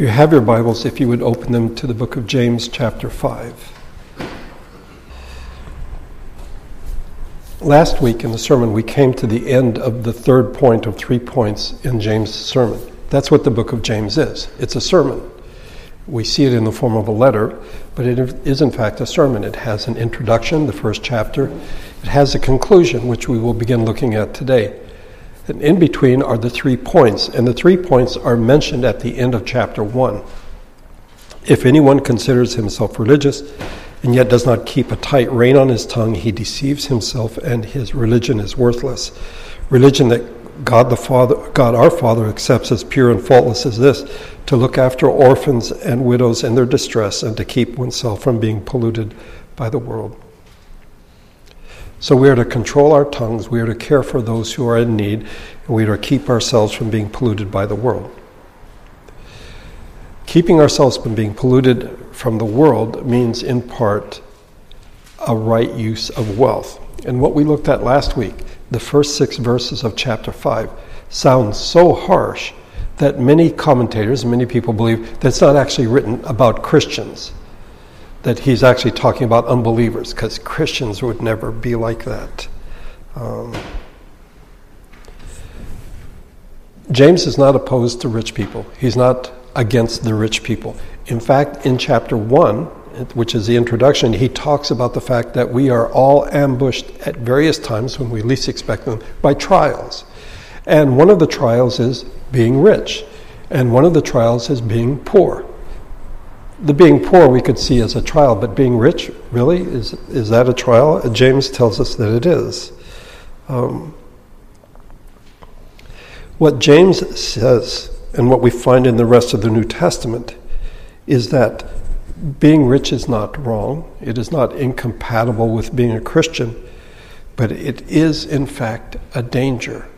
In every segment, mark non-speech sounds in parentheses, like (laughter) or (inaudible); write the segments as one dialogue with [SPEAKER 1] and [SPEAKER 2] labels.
[SPEAKER 1] If you have your Bibles, if you would open them to the book of James, chapter 5. Last week in the sermon, we came to the end of the third point of three points in James' sermon. That's what the book of James is it's a sermon. We see it in the form of a letter, but it is in fact a sermon. It has an introduction, the first chapter, it has a conclusion, which we will begin looking at today. And in between are the three points, and the three points are mentioned at the end of chapter 1. If anyone considers himself religious and yet does not keep a tight rein on his tongue, he deceives himself and his religion is worthless. Religion that God the Father, God our Father accepts as pure and faultless as this to look after orphans and widows in their distress and to keep oneself from being polluted by the world. So we are to control our tongues, we are to care for those who are in need, and we are to keep ourselves from being polluted by the world. Keeping ourselves from being polluted from the world means, in part, a right use of wealth. And what we looked at last week, the first six verses of chapter 5, sounds so harsh that many commentators, many people believe that it's not actually written about Christians that he's actually talking about unbelievers because Christians would never be like that. Um, James is not opposed to rich people. He's not against the rich people. In fact, in chapter 1, which is the introduction, he talks about the fact that we are all ambushed at various times when we least expect them by trials. And one of the trials is being rich, and one of the trials is being poor the being poor we could see as a trial, but being rich, really? Is, is that a trial? James tells us that it is. Um, what James says, and what we find in the rest of the New Testament, is that being rich is not wrong, it is not incompatible with being a Christian, but it is, in fact, a danger.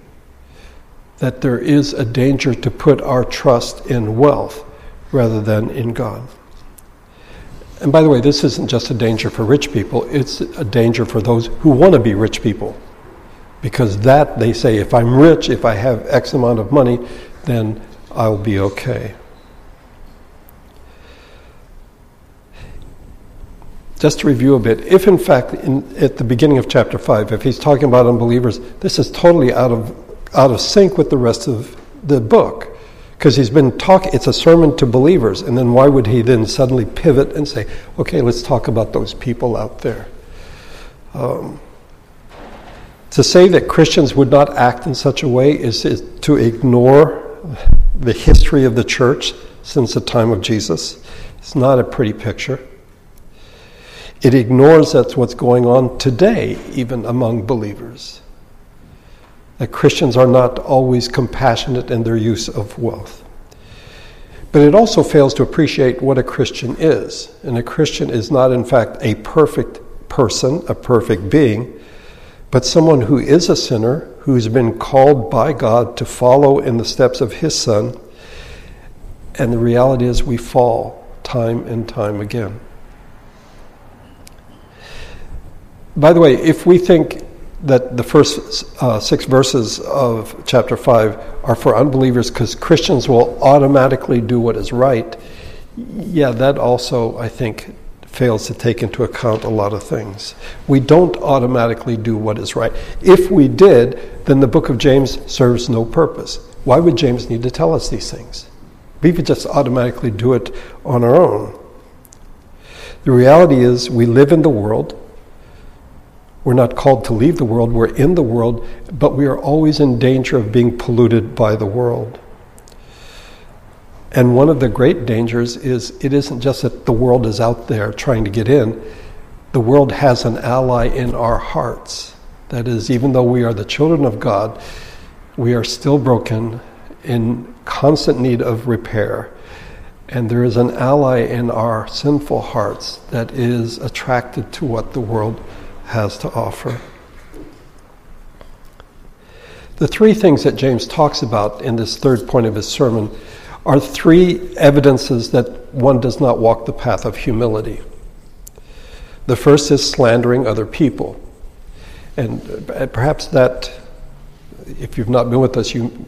[SPEAKER 1] That there is a danger to put our trust in wealth rather than in God. And by the way, this isn't just a danger for rich people, it's a danger for those who want to be rich people. Because that, they say, if I'm rich, if I have X amount of money, then I'll be okay. Just to review a bit, if in fact, in, at the beginning of chapter 5, if he's talking about unbelievers, this is totally out of, out of sync with the rest of the book because he's been talking, it's a sermon to believers, and then why would he then suddenly pivot and say, okay, let's talk about those people out there? Um, to say that Christians would not act in such a way is, is to ignore the history of the church since the time of Jesus. It's not a pretty picture. It ignores that's what's going on today, even among believers that Christians are not always compassionate in their use of wealth. But it also fails to appreciate what a Christian is. And a Christian is not, in fact, a perfect person, a perfect being, but someone who is a sinner, who's been called by God to follow in the steps of His Son. And the reality is, we fall time and time again. By the way, if we think that the first uh, six verses of chapter 5 are for unbelievers because Christians will automatically do what is right, yeah, that also, I think, fails to take into account a lot of things. We don't automatically do what is right. If we did, then the book of James serves no purpose. Why would James need to tell us these things? We could just automatically do it on our own. The reality is, we live in the world. We're not called to leave the world, we're in the world, but we are always in danger of being polluted by the world. And one of the great dangers is it isn't just that the world is out there trying to get in, the world has an ally in our hearts. That is, even though we are the children of God, we are still broken, in constant need of repair. And there is an ally in our sinful hearts that is attracted to what the world has to offer. The three things that James talks about in this third point of his sermon are three evidences that one does not walk the path of humility. The first is slandering other people. And uh, perhaps that, if you've not been with us, you,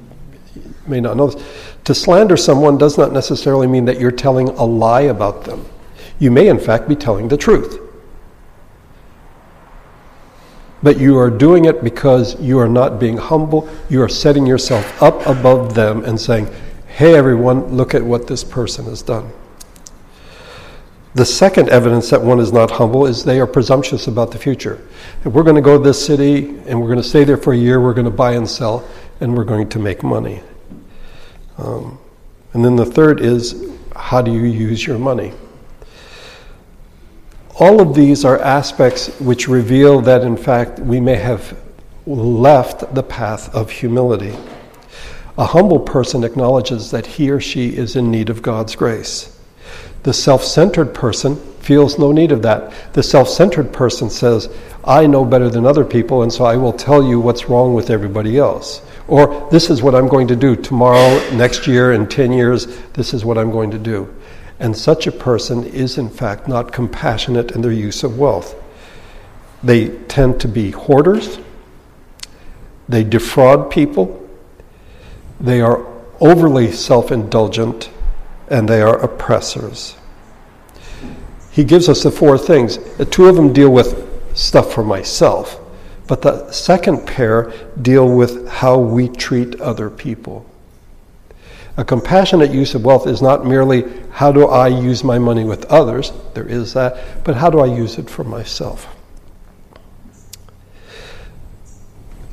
[SPEAKER 1] may not know this. To slander someone does not necessarily mean that you're telling a lie about them. You may, in fact, be telling the truth. But you are doing it because you are not being humble. You are setting yourself up above them and saying, hey, everyone, look at what this person has done. The second evidence that one is not humble is they are presumptuous about the future. If we're going to go to this city and we're going to stay there for a year, we're going to buy and sell, and we're going to make money. Um, and then the third is how do you use your money? All of these are aspects which reveal that, in fact, we may have left the path of humility. A humble person acknowledges that he or she is in need of God's grace. The self centered person feels no need of that. The self centered person says, I know better than other people, and so I will tell you what's wrong with everybody else. Or, this is what I'm going to do tomorrow, next year, in 10 years, this is what I'm going to do. And such a person is, in fact, not compassionate in their use of wealth. They tend to be hoarders, they defraud people, they are overly self indulgent, and they are oppressors. He gives us the four things. Two of them deal with stuff for myself, but the second pair deal with how we treat other people. A compassionate use of wealth is not merely how do I use my money with others, there is that, but how do I use it for myself?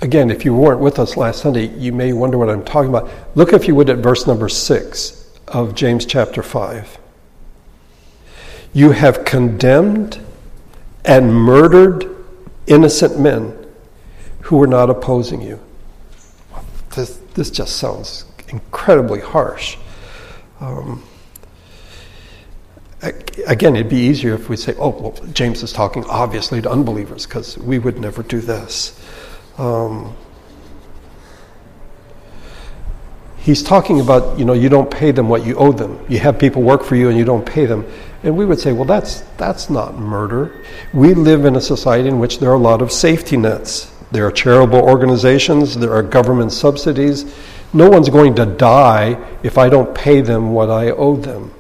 [SPEAKER 1] Again, if you weren't with us last Sunday, you may wonder what I'm talking about. Look, if you would, at verse number six of James chapter 5. You have condemned and murdered innocent men who were not opposing you. This, this just sounds incredibly harsh. Um, again, it'd be easier if we say, oh, well, James is talking obviously to unbelievers, because we would never do this. Um, he's talking about, you know, you don't pay them what you owe them. You have people work for you and you don't pay them. And we would say, well, that's, that's not murder. We live in a society in which there are a lot of safety nets. There are charitable organizations, there are government subsidies. No one's going to die if I don't pay them what I owe them.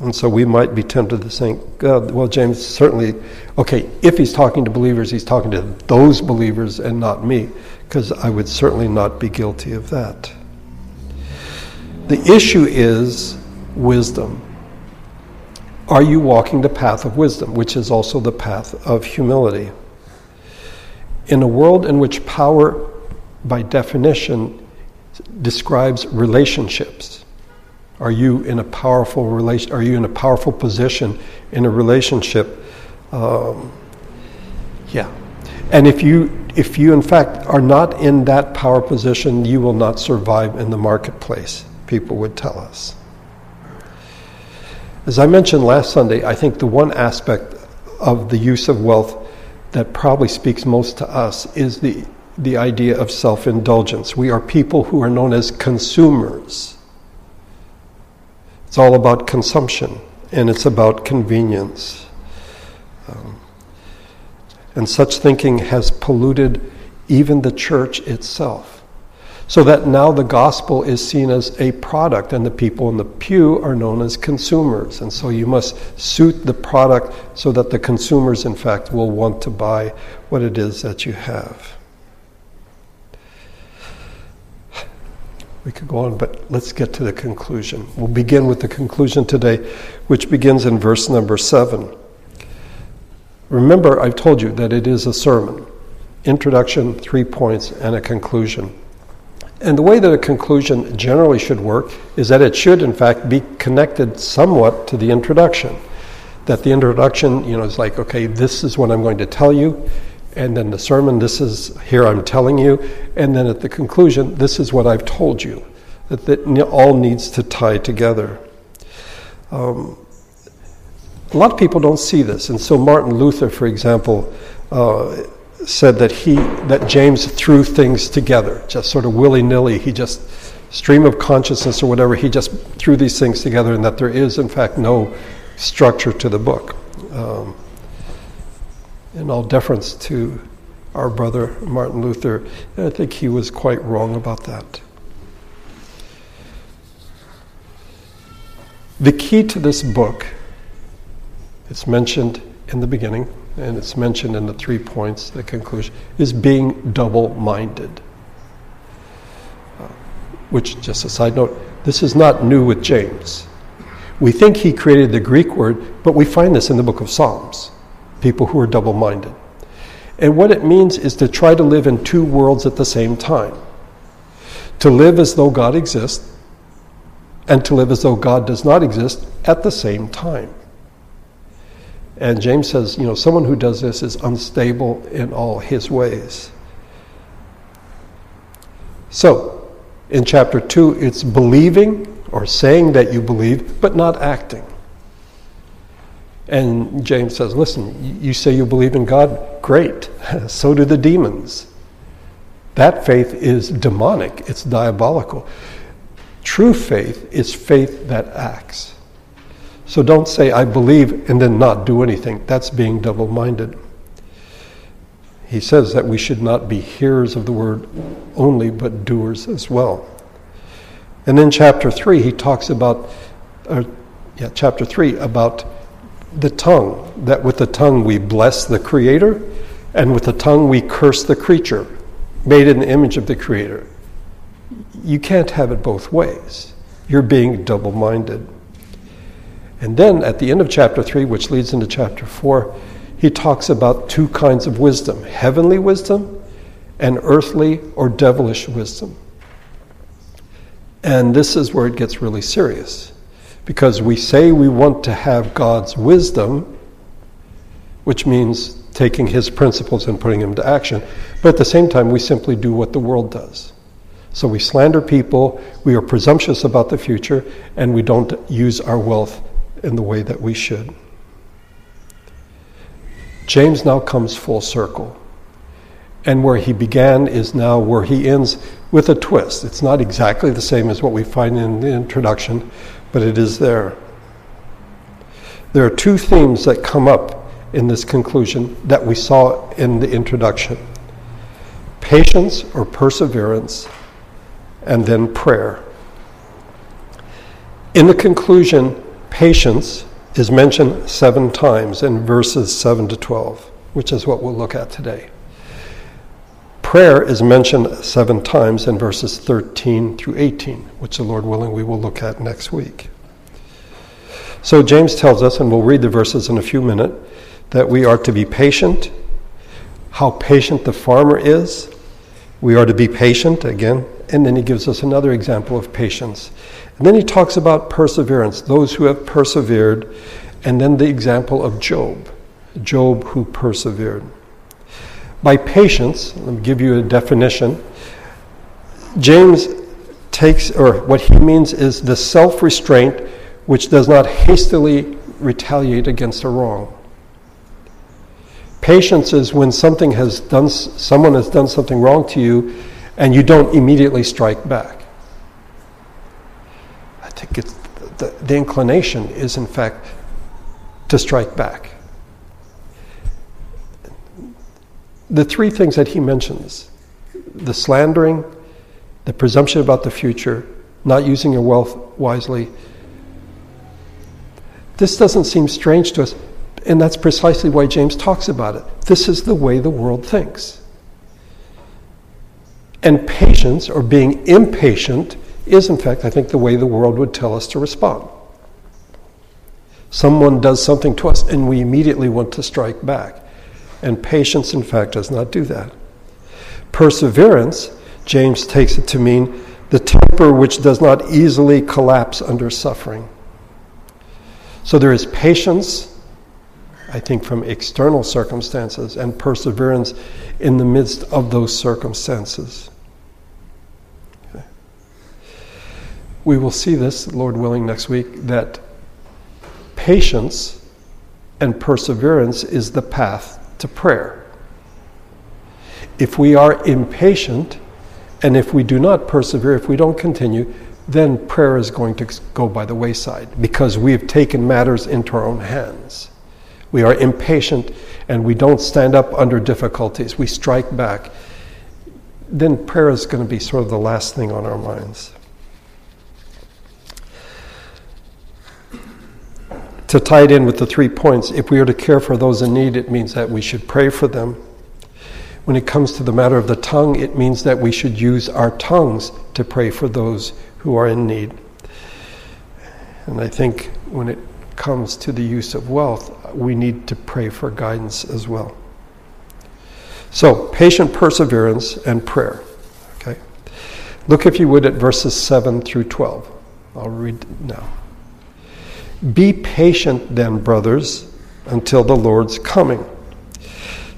[SPEAKER 1] And so we might be tempted to think, well, James, certainly, okay, if he's talking to believers, he's talking to those believers and not me because I would certainly not be guilty of that. The issue is wisdom. Are you walking the path of wisdom, which is also the path of humility? In a world in which power, by definition, describes relationships, are you in a powerful relation? Are you in a powerful position in a relationship? Um, yeah, and if you, if you in fact are not in that power position, you will not survive in the marketplace, people would tell us. As I mentioned last Sunday, I think the one aspect of the use of wealth that probably speaks most to us is the, the idea of self indulgence. We are people who are known as consumers. It's all about consumption and it's about convenience. Um, and such thinking has polluted even the church itself. So that now the gospel is seen as a product, and the people in the pew are known as consumers. And so you must suit the product so that the consumers, in fact, will want to buy what it is that you have. We could go on, but let's get to the conclusion. We'll begin with the conclusion today, which begins in verse number seven. Remember, I've told you that it is a sermon introduction, three points, and a conclusion. And the way that a conclusion generally should work is that it should, in fact, be connected somewhat to the introduction. That the introduction, you know, is like, okay, this is what I'm going to tell you, and then the sermon, this is here I'm telling you, and then at the conclusion, this is what I've told you. That, that all needs to tie together. Um, a lot of people don't see this, and so Martin Luther, for example, uh, said that he that James threw things together, just sort of willy nilly. He just stream of consciousness or whatever. He just threw these things together, and that there is, in fact, no structure to the book. Um, in all deference to our brother Martin Luther. I think he was quite wrong about that. The key to this book, it's mentioned in the beginning, and it's mentioned in the three points, the conclusion, is being double minded. Uh, which, just a side note, this is not new with James. We think he created the Greek word, but we find this in the book of Psalms people who are double minded. And what it means is to try to live in two worlds at the same time to live as though God exists, and to live as though God does not exist at the same time. And James says, you know, someone who does this is unstable in all his ways. So, in chapter 2, it's believing or saying that you believe, but not acting. And James says, listen, you say you believe in God? Great. (laughs) so do the demons. That faith is demonic, it's diabolical. True faith is faith that acts. So don't say, I believe, and then not do anything. That's being double minded. He says that we should not be hearers of the word only, but doers as well. And in chapter 3, he talks about, uh, yeah, chapter 3, about the tongue, that with the tongue we bless the Creator, and with the tongue we curse the creature, made in the image of the Creator. You can't have it both ways. You're being double minded. And then at the end of chapter 3, which leads into chapter 4, he talks about two kinds of wisdom heavenly wisdom and earthly or devilish wisdom. And this is where it gets really serious. Because we say we want to have God's wisdom, which means taking his principles and putting them to action, but at the same time, we simply do what the world does. So we slander people, we are presumptuous about the future, and we don't use our wealth in the way that we should. James now comes full circle. And where he began is now where he ends with a twist. It's not exactly the same as what we find in the introduction, but it is there. There are two themes that come up in this conclusion that we saw in the introduction patience or perseverance, and then prayer. In the conclusion, Patience is mentioned seven times in verses 7 to 12, which is what we'll look at today. Prayer is mentioned seven times in verses 13 through 18, which the Lord willing we will look at next week. So James tells us, and we'll read the verses in a few minutes, that we are to be patient, how patient the farmer is. We are to be patient, again, and then he gives us another example of patience. And then he talks about perseverance, those who have persevered, and then the example of Job, Job who persevered. By patience, let me give you a definition. James takes, or what he means is the self restraint which does not hastily retaliate against a wrong. Patience is when something has done, someone has done something wrong to you, and you don't immediately strike back think it's the, the inclination is, in fact, to strike back. The three things that he mentions the slandering, the presumption about the future, not using your wealth wisely. This doesn't seem strange to us, and that's precisely why James talks about it. This is the way the world thinks. And patience, or being impatient, is, in fact, I think, the way the world would tell us to respond. Someone does something to us, and we immediately want to strike back. And patience, in fact, does not do that. Perseverance, James takes it to mean the temper which does not easily collapse under suffering. So there is patience, I think, from external circumstances, and perseverance in the midst of those circumstances. We will see this, Lord willing, next week that patience and perseverance is the path to prayer. If we are impatient and if we do not persevere, if we don't continue, then prayer is going to go by the wayside because we have taken matters into our own hands. we are impatient, and we don't stand up under difficulties, we strike back, then prayer is going to be sort of the last thing on our minds. To tie it in with the three points, if we are to care for those in need, it means that we should pray for them. When it comes to the matter of the tongue, it means that we should use our tongues to pray for those who are in need. And I think when it comes to the use of wealth, we need to pray for guidance as well. So, patient perseverance and prayer. Okay? Look, if you would, at verses 7 through 12. I'll read now. Be patient then, brothers, until the Lord's coming.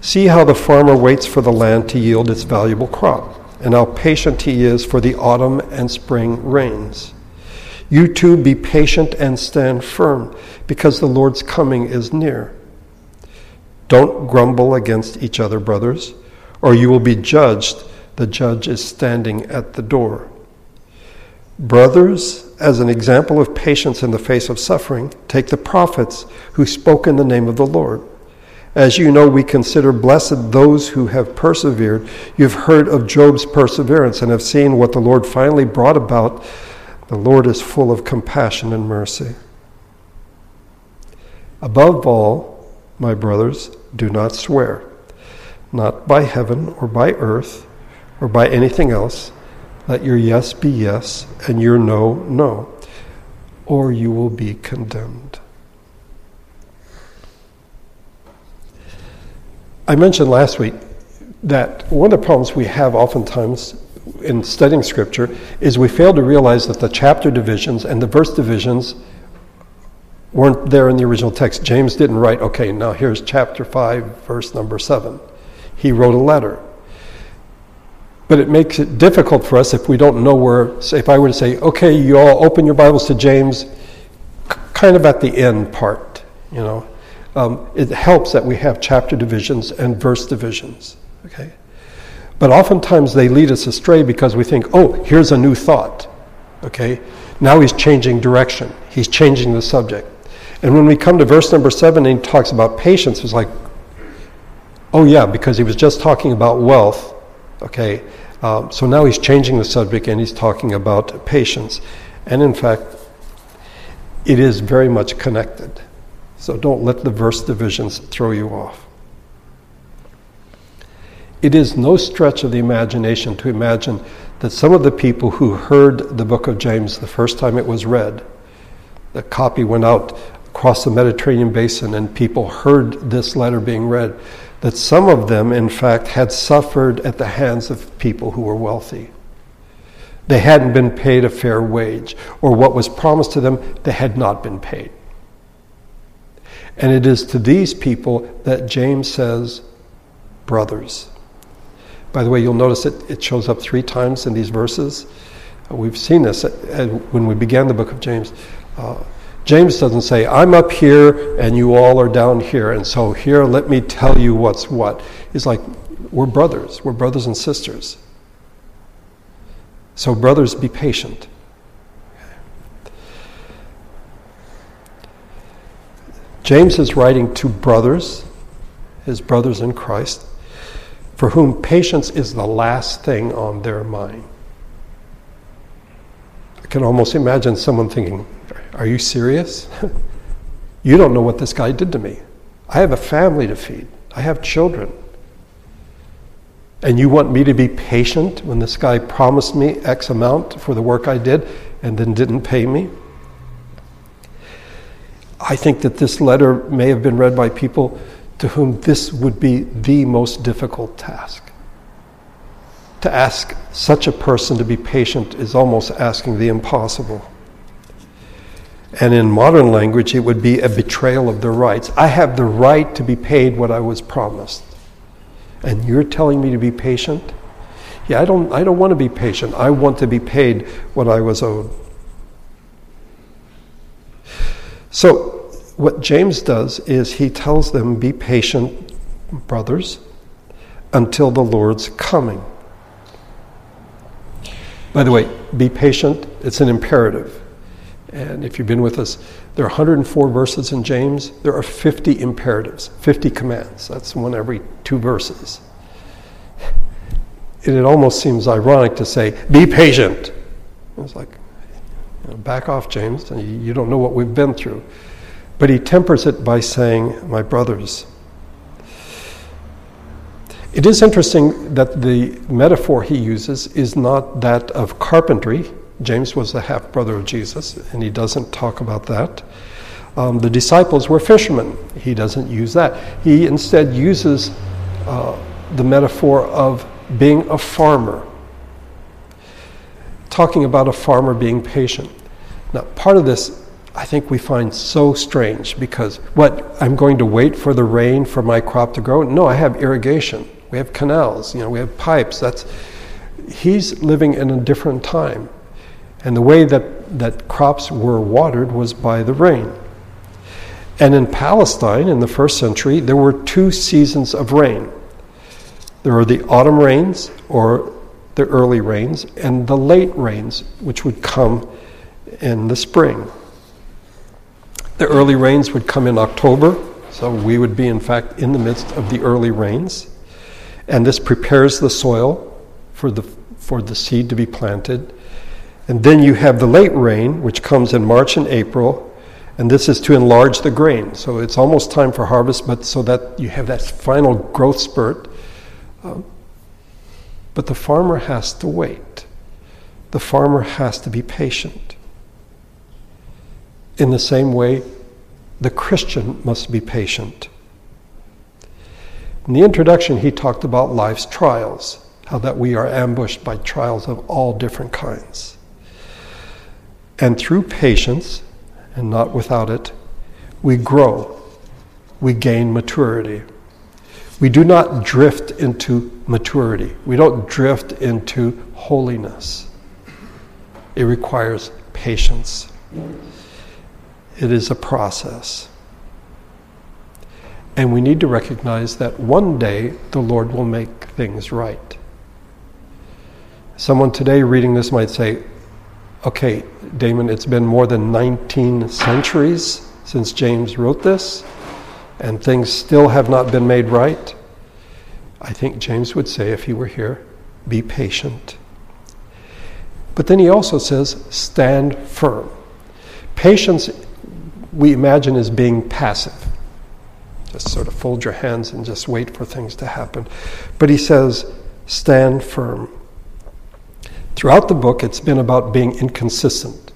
[SPEAKER 1] See how the farmer waits for the land to yield its valuable crop, and how patient he is for the autumn and spring rains. You too be patient and stand firm, because the Lord's coming is near. Don't grumble against each other, brothers, or you will be judged. The judge is standing at the door. Brothers, as an example of patience in the face of suffering, take the prophets who spoke in the name of the Lord. As you know, we consider blessed those who have persevered. You've heard of Job's perseverance and have seen what the Lord finally brought about the Lord is full of compassion and mercy. Above all, my brothers, do not swear, not by heaven or by earth or by anything else. Let your yes be yes and your no, no, or you will be condemned. I mentioned last week that one of the problems we have oftentimes in studying Scripture is we fail to realize that the chapter divisions and the verse divisions weren't there in the original text. James didn't write, okay, now here's chapter 5, verse number 7. He wrote a letter. But it makes it difficult for us if we don't know where, if I were to say, okay, you all open your Bibles to James, kind of at the end part, you know. Um, it helps that we have chapter divisions and verse divisions, okay? But oftentimes they lead us astray because we think, oh, here's a new thought. Okay? Now he's changing direction, he's changing the subject. And when we come to verse number seven and he talks about patience, it's like, oh, yeah, because he was just talking about wealth. Okay? Um, so now he's changing the subject and he's talking about patience. And in fact, it is very much connected. So don't let the verse divisions throw you off. It is no stretch of the imagination to imagine that some of the people who heard the book of James the first time it was read, the copy went out across the Mediterranean basin and people heard this letter being read, that some of them, in fact, had suffered at the hands of people who were wealthy. They hadn't been paid a fair wage, or what was promised to them, they had not been paid. And it is to these people that James says, brothers. By the way, you'll notice it, it shows up three times in these verses. Uh, we've seen this at, when we began the book of James. Uh, James doesn't say, I'm up here and you all are down here, and so here, let me tell you what's what. He's like, we're brothers, we're brothers and sisters. So, brothers, be patient. James is writing to brothers, his brothers in Christ, for whom patience is the last thing on their mind. I can almost imagine someone thinking, Are you serious? (laughs) you don't know what this guy did to me. I have a family to feed, I have children. And you want me to be patient when this guy promised me X amount for the work I did and then didn't pay me? I think that this letter may have been read by people to whom this would be the most difficult task. To ask such a person to be patient is almost asking the impossible. And in modern language, it would be a betrayal of their rights. I have the right to be paid what I was promised. And you're telling me to be patient? Yeah, I don't, I don't want to be patient. I want to be paid what I was owed. So, what James does is he tells them, Be patient, brothers, until the Lord's coming. By the way, be patient, it's an imperative. And if you've been with us, there are 104 verses in James. There are 50 imperatives, 50 commands. That's one every two verses. And it almost seems ironic to say, be patient. It's like, you know, back off, James. You don't know what we've been through. But he tempers it by saying, my brothers. It is interesting that the metaphor he uses is not that of carpentry. James was the half brother of Jesus, and he doesn't talk about that. Um, the disciples were fishermen. He doesn't use that. He instead uses uh, the metaphor of being a farmer, talking about a farmer being patient. Now, part of this I think we find so strange because what I'm going to wait for the rain for my crop to grow? No, I have irrigation. We have canals, you know, we have pipes. That's he's living in a different time. And the way that, that crops were watered was by the rain. And in Palestine in the first century, there were two seasons of rain. There were the autumn rains, or the early rains, and the late rains, which would come in the spring. The early rains would come in October, so we would be, in fact, in the midst of the early rains. And this prepares the soil for the, for the seed to be planted. And then you have the late rain, which comes in March and April, and this is to enlarge the grain. So it's almost time for harvest, but so that you have that final growth spurt um, but the farmer has to wait. The farmer has to be patient. In the same way, the Christian must be patient. In the introduction, he talked about life's trials, how that we are ambushed by trials of all different kinds. And through patience, and not without it, we grow, we gain maturity. We do not drift into maturity. We don't drift into holiness. It requires patience. It is a process. And we need to recognize that one day the Lord will make things right. Someone today reading this might say, okay, Damon, it's been more than 19 centuries since James wrote this and things still have not been made right, I think James would say, if he were here, be patient. But then he also says, stand firm. Patience, we imagine, is being passive. Just sort of fold your hands and just wait for things to happen. But he says, stand firm. Throughout the book, it's been about being inconsistent.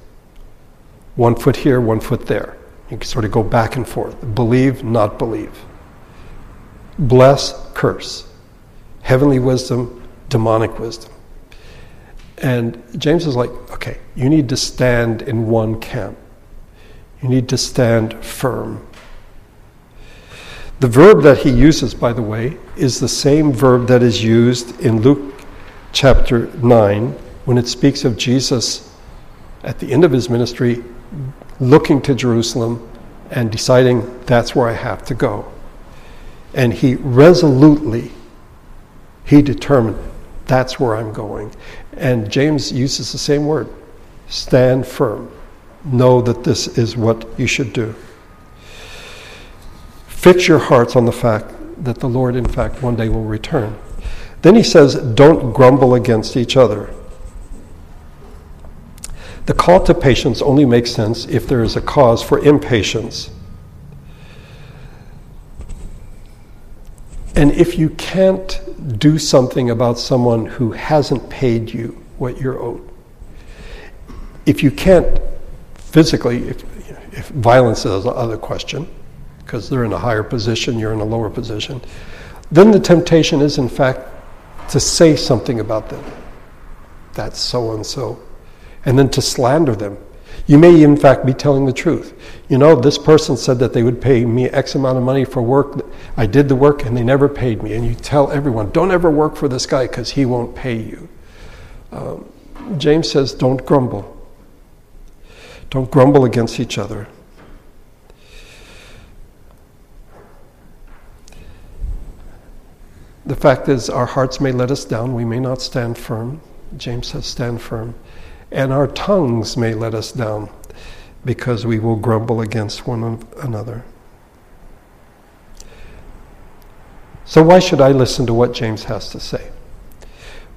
[SPEAKER 1] One foot here, one foot there. You can sort of go back and forth. Believe, not believe. Bless, curse. Heavenly wisdom, demonic wisdom. And James is like, okay, you need to stand in one camp. You need to stand firm. The verb that he uses, by the way, is the same verb that is used in Luke chapter 9 when it speaks of Jesus at the end of his ministry looking to Jerusalem and deciding that's where I have to go. And he resolutely, he determined that's where I'm going. And James uses the same word stand firm. Know that this is what you should do. Fix your hearts on the fact that the Lord, in fact, one day will return. Then he says, don't grumble against each other. The call to patience only makes sense if there is a cause for impatience. And if you can't do something about someone who hasn't paid you what you're owed, if you can't physically, if, if violence is another question, because they're in a higher position, you're in a lower position, then the temptation is, in fact, to say something about them. That's so and so and then to slander them. You may, in fact, be telling the truth. You know, this person said that they would pay me X amount of money for work. I did the work and they never paid me. And you tell everyone, don't ever work for this guy because he won't pay you. Um, James says, don't grumble. Don't grumble against each other. The fact is, our hearts may let us down. We may not stand firm. James says, stand firm and our tongues may let us down. because we will grumble against one another. So, why should I listen to what James has to say?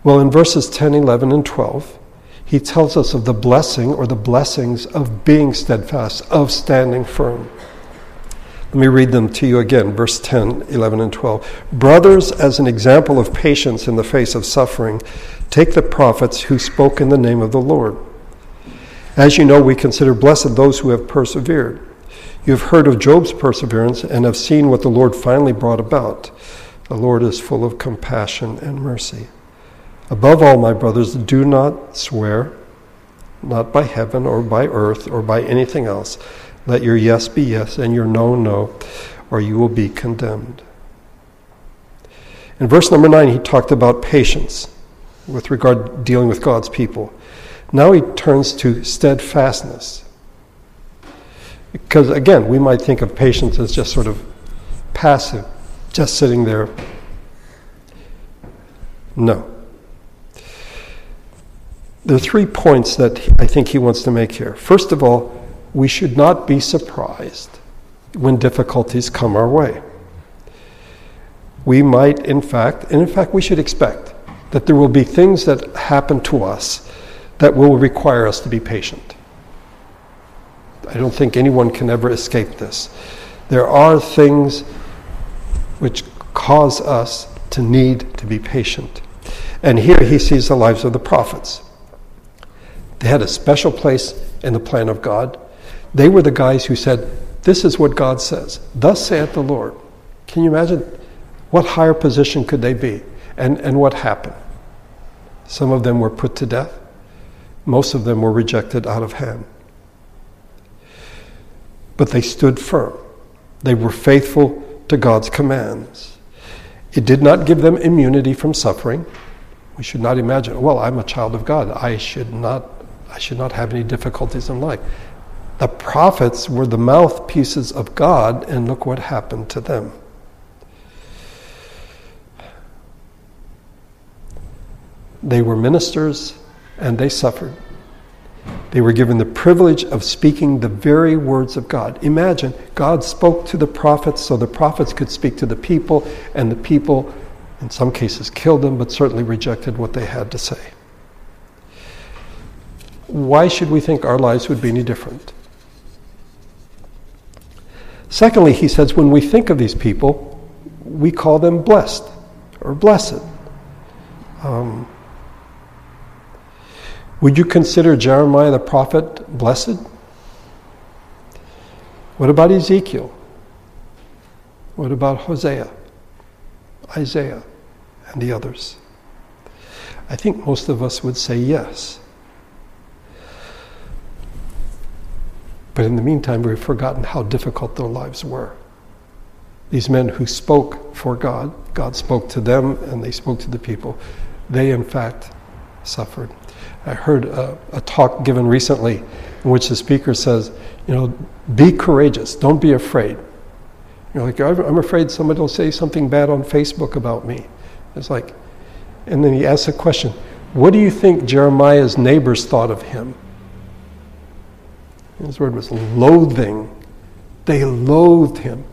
[SPEAKER 1] Well, in verses 10, 11, and 12, he tells us of the blessing or the blessings of being steadfast, of standing firm. Let me read them to you again, verse 10, 11, and 12. Brothers, as an example of patience in the face of suffering, take the prophets who spoke in the name of the Lord. As you know, we consider blessed those who have persevered. You have heard of Job's perseverance and have seen what the Lord finally brought about. The Lord is full of compassion and mercy. Above all, my brothers, do not swear, not by heaven or by earth or by anything else. Let your yes be yes and your no, no, or you will be condemned. In verse number nine, he talked about patience with regard dealing with God's people. Now he turns to steadfastness. Because again, we might think of patience as just sort of passive, just sitting there. No. There are three points that I think he wants to make here. First of all, we should not be surprised when difficulties come our way. We might, in fact, and in fact, we should expect that there will be things that happen to us that will require us to be patient. I don't think anyone can ever escape this. There are things which cause us to need to be patient. And here he sees the lives of the prophets. They had a special place in the plan of God. They were the guys who said, This is what God says. Thus saith the Lord. Can you imagine what higher position could they be? And, and what happened? Some of them were put to death, most of them were rejected out of hand. But they stood firm, they were faithful to God's commands. It did not give them immunity from suffering. We should not imagine, well, I'm a child of God. I should not, I should not have any difficulties in life. The prophets were the mouthpieces of God, and look what happened to them. They were ministers and they suffered. They were given the privilege of speaking the very words of God. Imagine, God spoke to the prophets so the prophets could speak to the people, and the people, in some cases, killed them, but certainly rejected what they had to say. Why should we think our lives would be any different? Secondly, he says, when we think of these people, we call them blessed or blessed. Um, would you consider Jeremiah the prophet blessed? What about Ezekiel? What about Hosea, Isaiah, and the others? I think most of us would say yes. But in the meantime, we've forgotten how difficult their lives were. These men who spoke for God, God spoke to them and they spoke to the people, they in fact suffered. I heard a, a talk given recently in which the speaker says, you know, be courageous, don't be afraid. You're like, I'm afraid somebody will say something bad on Facebook about me. It's like, and then he asks a question What do you think Jeremiah's neighbors thought of him? His word was loathing. They loathed him.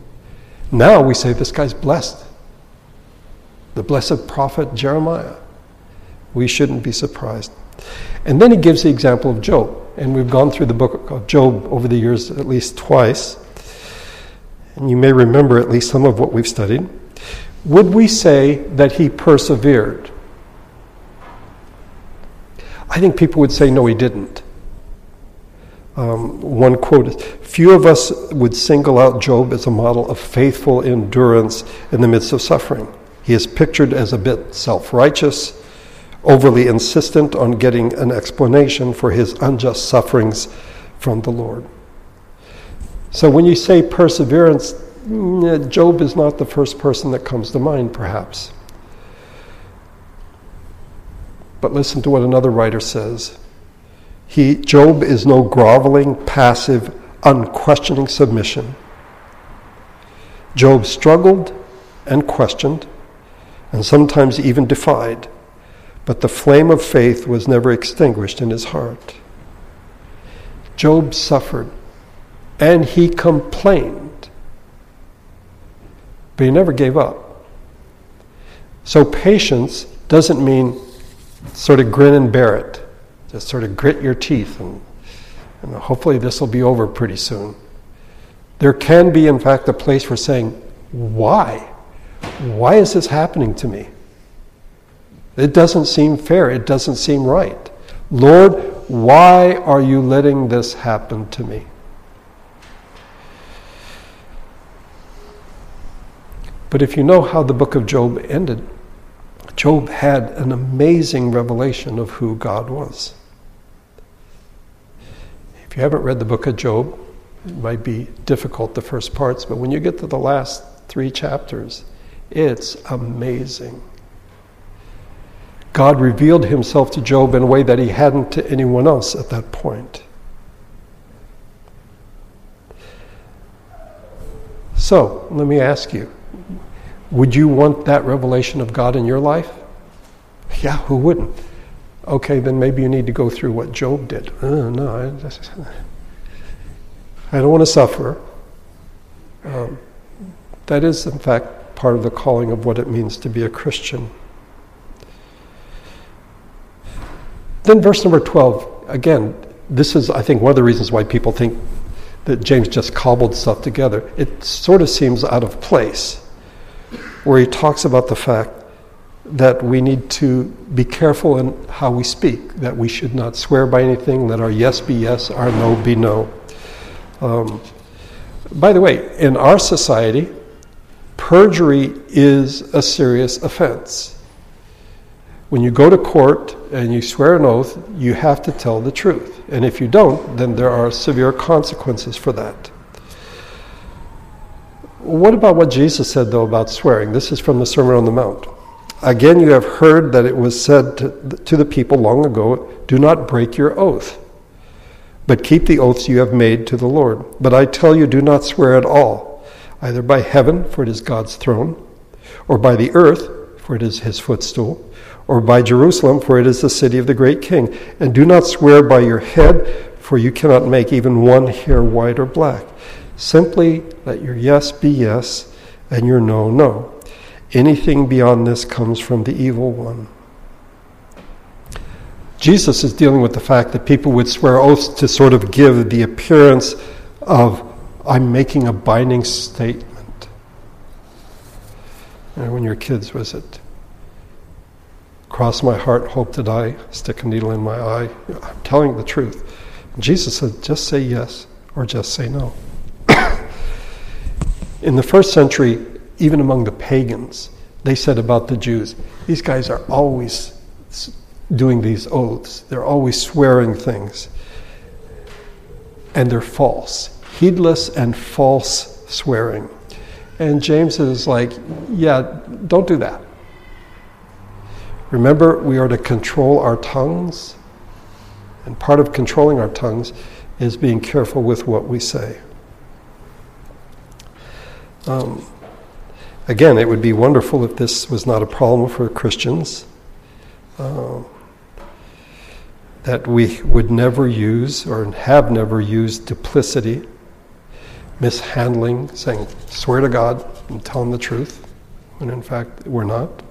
[SPEAKER 1] Now we say this guy's blessed. The blessed prophet Jeremiah. We shouldn't be surprised. And then he gives the example of Job. And we've gone through the book of Job over the years at least twice. And you may remember at least some of what we've studied. Would we say that he persevered? I think people would say no, he didn't. Um, one quote is Few of us would single out Job as a model of faithful endurance in the midst of suffering. He is pictured as a bit self righteous, overly insistent on getting an explanation for his unjust sufferings from the Lord. So when you say perseverance, mm, Job is not the first person that comes to mind, perhaps. But listen to what another writer says. He, Job is no groveling, passive, unquestioning submission. Job struggled and questioned, and sometimes even defied, but the flame of faith was never extinguished in his heart. Job suffered and he complained. But he never gave up. So patience doesn't mean sort of grin and bear it. Just sort of grit your teeth and, and hopefully this will be over pretty soon. There can be, in fact, a place for saying, Why? Why is this happening to me? It doesn't seem fair. It doesn't seem right. Lord, why are you letting this happen to me? But if you know how the book of Job ended, Job had an amazing revelation of who God was. If you haven't read the book of Job, it might be difficult the first parts, but when you get to the last three chapters, it's amazing. God revealed himself to Job in a way that he hadn't to anyone else at that point. So, let me ask you would you want that revelation of God in your life? Yeah, who wouldn't? Okay, then maybe you need to go through what Job did. Uh, no, I, I, don't want to suffer. Um, that is, in fact, part of the calling of what it means to be a Christian. Then, verse number 12, again, this is, I think, one of the reasons why people think that James just cobbled stuff together. It sort of seems out of place, where he talks about the fact that we need to be careful in how we speak, that we should not swear by anything, that our yes be yes, our no be no. Um, by the way, in our society, perjury is a serious offense. When you go to court and you swear an oath, you have to tell the truth. And if you don't, then there are severe consequences for that. What about what Jesus said, though, about swearing? This is from the Sermon on the Mount. Again, you have heard that it was said to, to the people long ago do not break your oath, but keep the oaths you have made to the Lord. But I tell you, do not swear at all either by heaven, for it is God's throne, or by the earth, for it is his footstool, or by Jerusalem, for it is the city of the great king. And do not swear by your head, for you cannot make even one hair white or black. Simply let your yes be yes, and your no, no. Anything beyond this comes from the evil one. Jesus is dealing with the fact that people would swear oaths to sort of give the appearance of I'm making a binding statement. And when your kids visit, cross my heart, hope to die, stick a needle in my eye. I'm telling the truth. Jesus said, just say yes or just say no. (coughs) in the first century, even among the pagans, they said about the Jews, these guys are always doing these oaths, they're always swearing things, and they're false heedless and false swearing. And James is like, yeah, don't do that. Remember, we are to control our tongues, and part of controlling our tongues is being careful with what we say. Um, again, it would be wonderful if this was not a problem for Christians. Uh, that we would never use or have never used duplicity mishandling, saying, swear to God and tell him the truth, when in fact we're not.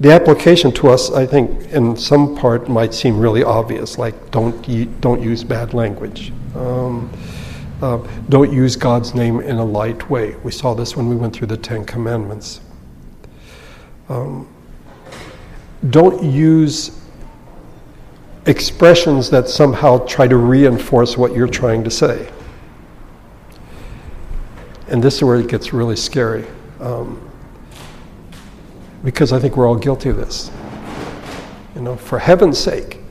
[SPEAKER 1] The application to us, I think, in some part might seem really obvious, like don't, don't use bad language. Um, uh, don't use God's name in a light way. We saw this when we went through the Ten Commandments. Um, don't use expressions that somehow try to reinforce what you're trying to say. And this is where it gets really scary. Um, because I think we're all guilty of this. You know, for heaven's sake.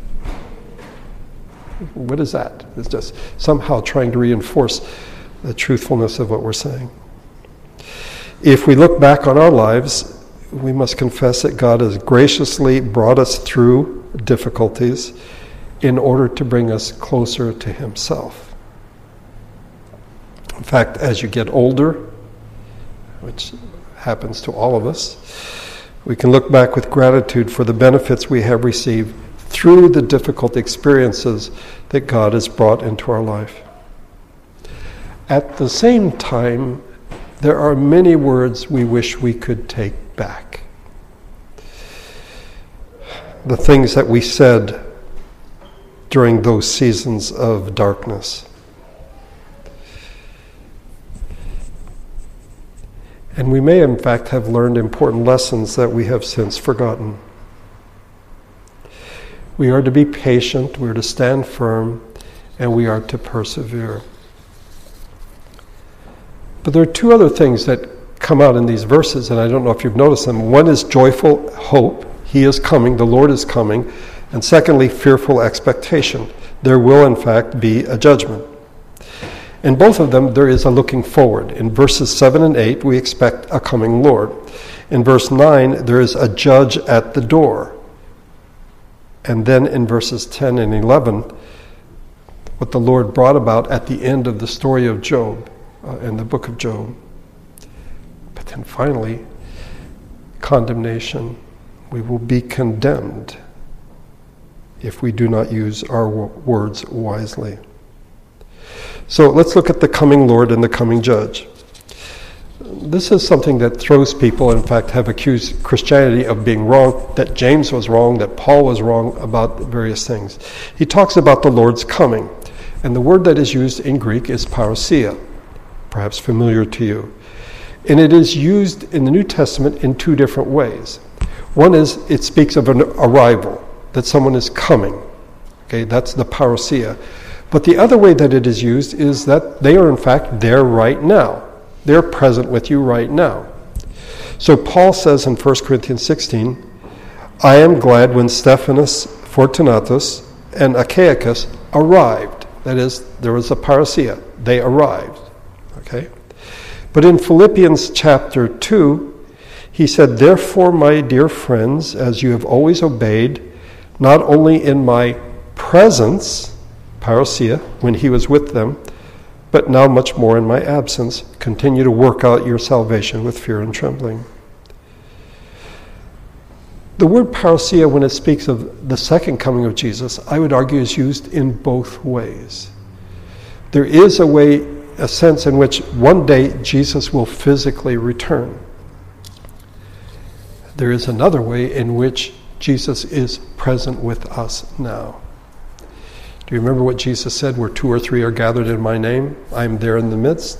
[SPEAKER 1] What is that? It's just somehow trying to reinforce the truthfulness of what we're saying. If we look back on our lives, we must confess that God has graciously brought us through difficulties in order to bring us closer to Himself. In fact, as you get older, which happens to all of us, we can look back with gratitude for the benefits we have received through the difficult experiences that God has brought into our life. At the same time, there are many words we wish we could take back. The things that we said during those seasons of darkness. And we may, in fact, have learned important lessons that we have since forgotten. We are to be patient, we are to stand firm, and we are to persevere. But there are two other things that come out in these verses, and I don't know if you've noticed them. One is joyful hope, He is coming, the Lord is coming. And secondly, fearful expectation. There will, in fact, be a judgment. In both of them, there is a looking forward. In verses 7 and 8, we expect a coming Lord. In verse 9, there is a judge at the door. And then in verses 10 and 11, what the Lord brought about at the end of the story of Job, uh, in the book of Job. But then finally, condemnation. We will be condemned if we do not use our words wisely. So let's look at the coming Lord and the coming judge. This is something that throws people, in fact, have accused Christianity of being wrong, that James was wrong, that Paul was wrong about various things. He talks about the Lord's coming, and the word that is used in Greek is parousia, perhaps familiar to you. And it is used in the New Testament in two different ways. One is it speaks of an arrival, that someone is coming. Okay, that's the parousia. But the other way that it is used is that they are, in fact, there right now. They're present with you right now. So Paul says in 1 Corinthians 16, I am glad when Stephanas, Fortunatus, and Achaicus arrived. That is, there was a parousia. They arrived. Okay? But in Philippians chapter 2, he said, Therefore, my dear friends, as you have always obeyed, not only in my presence, parousia, when he was with them, but now much more in my absence. Continue to work out your salvation with fear and trembling. The word parousia, when it speaks of the second coming of Jesus, I would argue is used in both ways. There is a way, a sense in which one day Jesus will physically return. There is another way in which Jesus is present with us now. Do you remember what Jesus said? Where two or three are gathered in my name, I am there in the midst.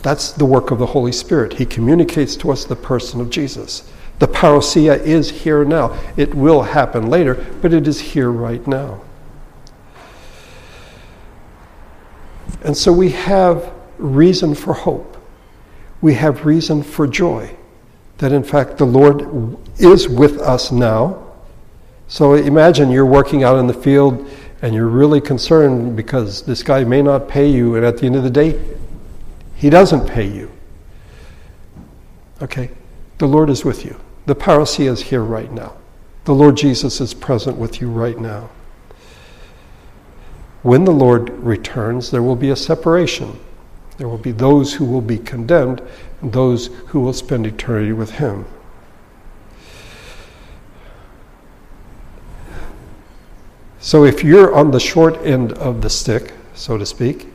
[SPEAKER 1] That's the work of the Holy Spirit. He communicates to us the person of Jesus. The parousia is here now. It will happen later, but it is here right now. And so we have reason for hope. We have reason for joy that, in fact, the Lord is with us now. So imagine you're working out in the field and you're really concerned because this guy may not pay you, and at the end of the day, he doesn't pay you. Okay? The Lord is with you. The parousia is here right now. The Lord Jesus is present with you right now. When the Lord returns, there will be a separation. There will be those who will be condemned and those who will spend eternity with Him. So if you're on the short end of the stick, so to speak,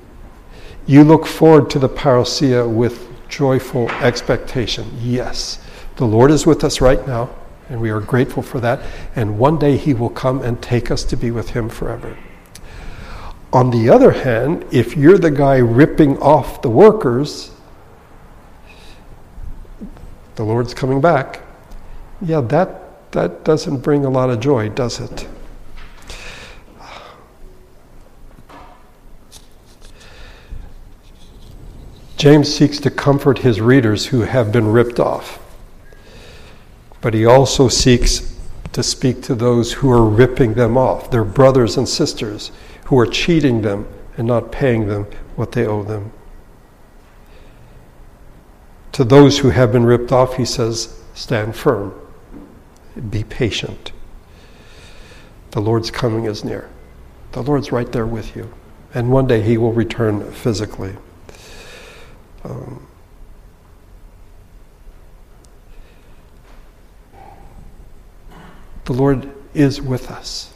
[SPEAKER 1] you look forward to the parousia with joyful expectation. Yes, the Lord is with us right now, and we are grateful for that. And one day He will come and take us to be with Him forever. On the other hand, if you're the guy ripping off the workers, the Lord's coming back. Yeah, that, that doesn't bring a lot of joy, does it? James seeks to comfort his readers who have been ripped off, but he also seeks to speak to those who are ripping them off, their brothers and sisters who are cheating them and not paying them what they owe them. To those who have been ripped off, he says, stand firm, be patient. The Lord's coming is near. The Lord's right there with you. And one day he will return physically. Um, the Lord is with us.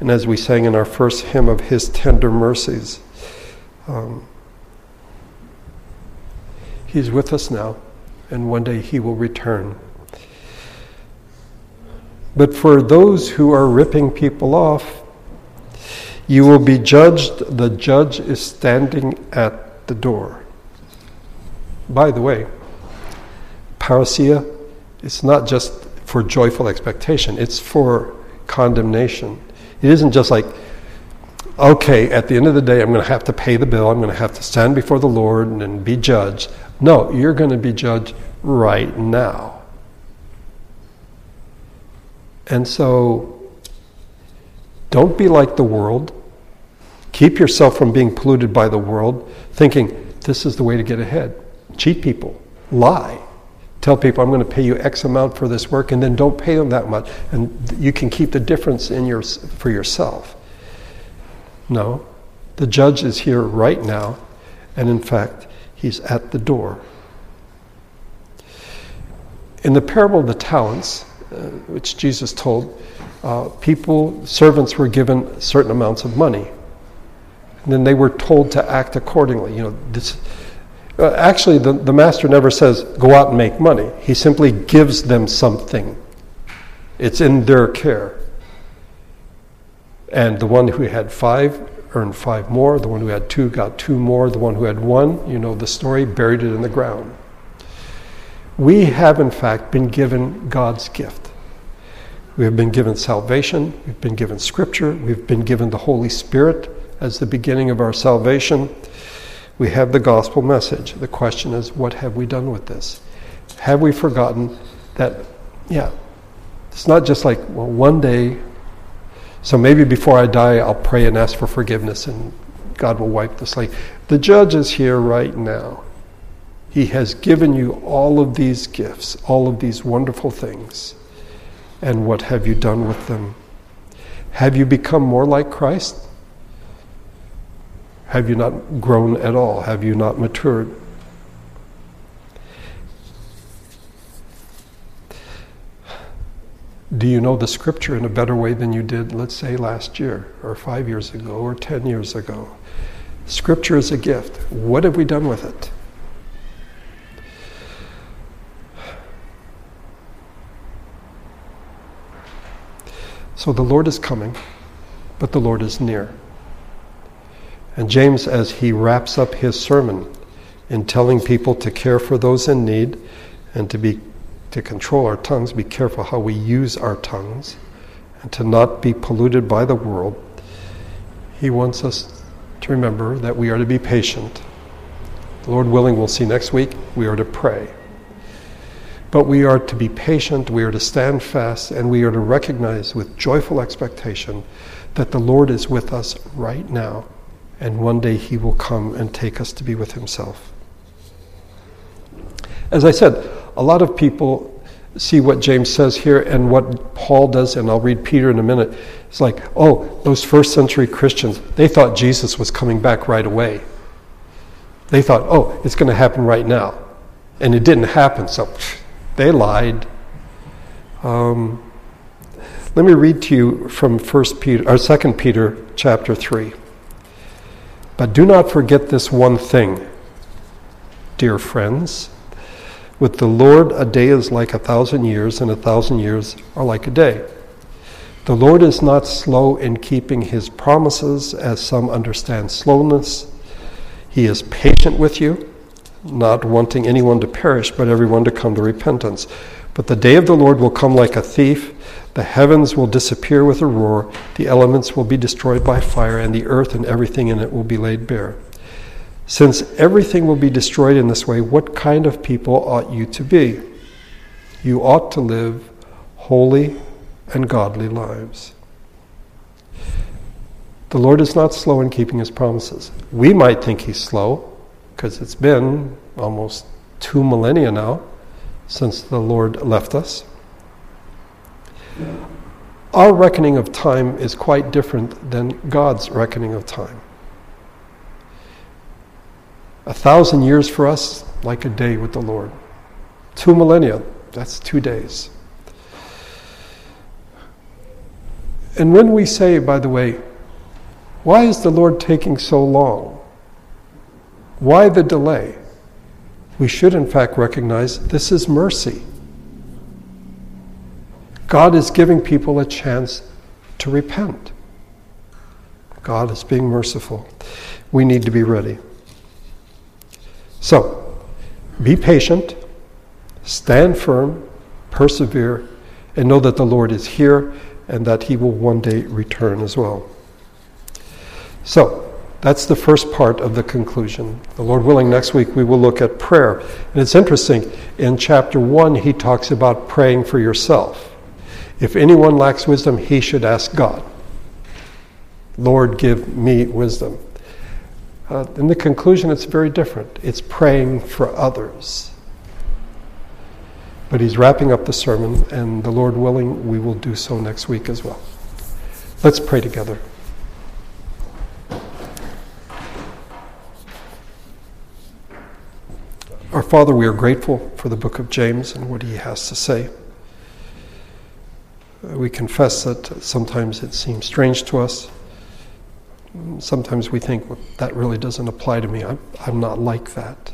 [SPEAKER 1] And as we sang in our first hymn of His tender mercies, um, He's with us now, and one day He will return. But for those who are ripping people off, you will be judged. The judge is standing at the door. By the way, parousia is not just for joyful expectation, it's for condemnation. It isn't just like, okay, at the end of the day, I'm going to have to pay the bill, I'm going to have to stand before the Lord and, and be judged. No, you're going to be judged right now. And so, don't be like the world. Keep yourself from being polluted by the world, thinking this is the way to get ahead. Cheat people, lie, tell people I'm going to pay you X amount for this work, and then don't pay them that much, and you can keep the difference in your for yourself. No, the judge is here right now, and in fact, he's at the door. In the parable of the talents, uh, which Jesus told, uh, people, servants were given certain amounts of money. And then they were told to act accordingly. You know, this, uh, actually, the, the master never says, go out and make money. He simply gives them something. It's in their care. And the one who had five earned five more. The one who had two got two more. The one who had one, you know the story, buried it in the ground. We have, in fact, been given God's gift. We have been given salvation, we've been given Scripture, we've been given the Holy Spirit as the beginning of our salvation. We have the gospel message. The question is, what have we done with this? Have we forgotten that, yeah, it's not just like, well, one day, so maybe before I die, I'll pray and ask for forgiveness and God will wipe the slate. The judge is here right now. He has given you all of these gifts, all of these wonderful things. And what have you done with them? Have you become more like Christ? Have you not grown at all? Have you not matured? Do you know the scripture in a better way than you did, let's say, last year, or five years ago, or ten years ago? Scripture is a gift. What have we done with it? So the Lord is coming, but the Lord is near. And James, as he wraps up his sermon in telling people to care for those in need and to be to control our tongues, be careful how we use our tongues, and to not be polluted by the world, he wants us to remember that we are to be patient. The Lord willing, we'll see next week, we are to pray. But we are to be patient, we are to stand fast, and we are to recognize with joyful expectation that the Lord is with us right now, and one day He will come and take us to be with Himself. As I said, a lot of people see what James says here and what Paul does, and I'll read Peter in a minute. It's like, oh, those first century Christians, they thought Jesus was coming back right away. They thought, oh, it's going to happen right now. And it didn't happen, so they lied. Um, let me read to you from First Peter or Second Peter chapter three. But do not forget this one thing, dear friends. With the Lord, a day is like a thousand years, and a thousand years are like a day. The Lord is not slow in keeping his promises, as some understand slowness. He is patient with you not wanting anyone to perish, but everyone to come to repentance. But the day of the Lord will come like a thief. The heavens will disappear with a roar, the elements will be destroyed by fire, and the earth and everything in it will be laid bare. Since everything will be destroyed in this way, what kind of people ought you to be? You ought to live holy and godly lives. The Lord is not slow in keeping his promises. We might think he's slow, because it's been almost two millennia now since the Lord left us. Our reckoning of time is quite different than God's reckoning of time. A thousand years for us, like a day with the Lord. Two millennia, that's two days. And when we say, by the way, why is the Lord taking so long? Why the delay? we should in fact recognize this is mercy. God is giving people a chance to repent. God is being merciful. We need to be ready. So, be patient, stand firm, persevere, and know that the Lord is here and that He will one day return as well. So, that's the first part of the conclusion. The Lord willing, next week we will look at prayer. And it's interesting, in chapter 1, he talks about praying for yourself. If anyone lacks wisdom, he should ask God. Lord, give me wisdom. Uh, in the conclusion, it's very different. It's praying for others. But he's wrapping up the sermon, and the Lord willing, we will do so next week as well. Let's pray together. Our Father, we are grateful for the book of James and what he has to say. We confess that sometimes it seems strange to us. Sometimes we think, well, that really doesn't apply to me. I'm, I'm not like that.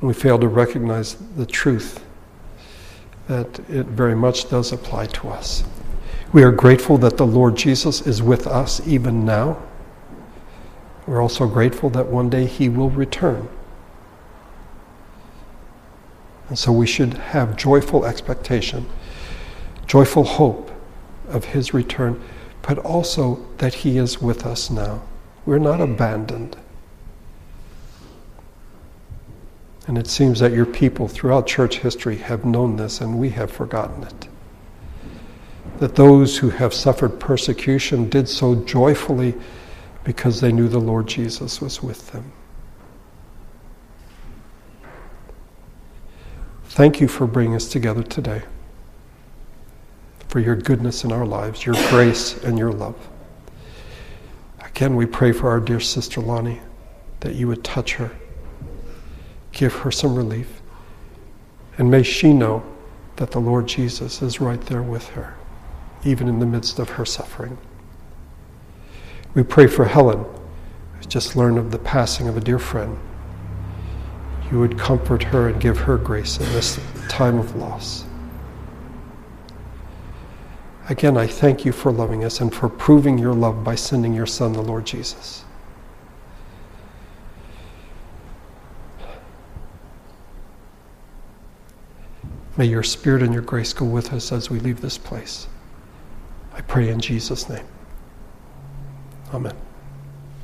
[SPEAKER 1] And we fail to recognize the truth that it very much does apply to us. We are grateful that the Lord Jesus is with us even now. We're also grateful that one day he will return and so we should have joyful expectation, joyful hope of His return, but also that He is with us now. We're not abandoned. And it seems that your people throughout church history have known this and we have forgotten it. That those who have suffered persecution did so joyfully because they knew the Lord Jesus was with them. Thank you for bringing us together today, for your goodness in our lives, your grace and your love. Again, we pray for our dear sister Lonnie that you would touch her, give her some relief, and may she know that the Lord Jesus is right there with her, even in the midst of her suffering. We pray for Helen, who's just learned of the passing of a dear friend you would comfort her and give her grace in this time of loss. Again, I thank you for loving us and for proving your love by sending your Son, the Lord Jesus. May your Spirit and your grace go with us as we leave this place. I pray in Jesus' name. Amen.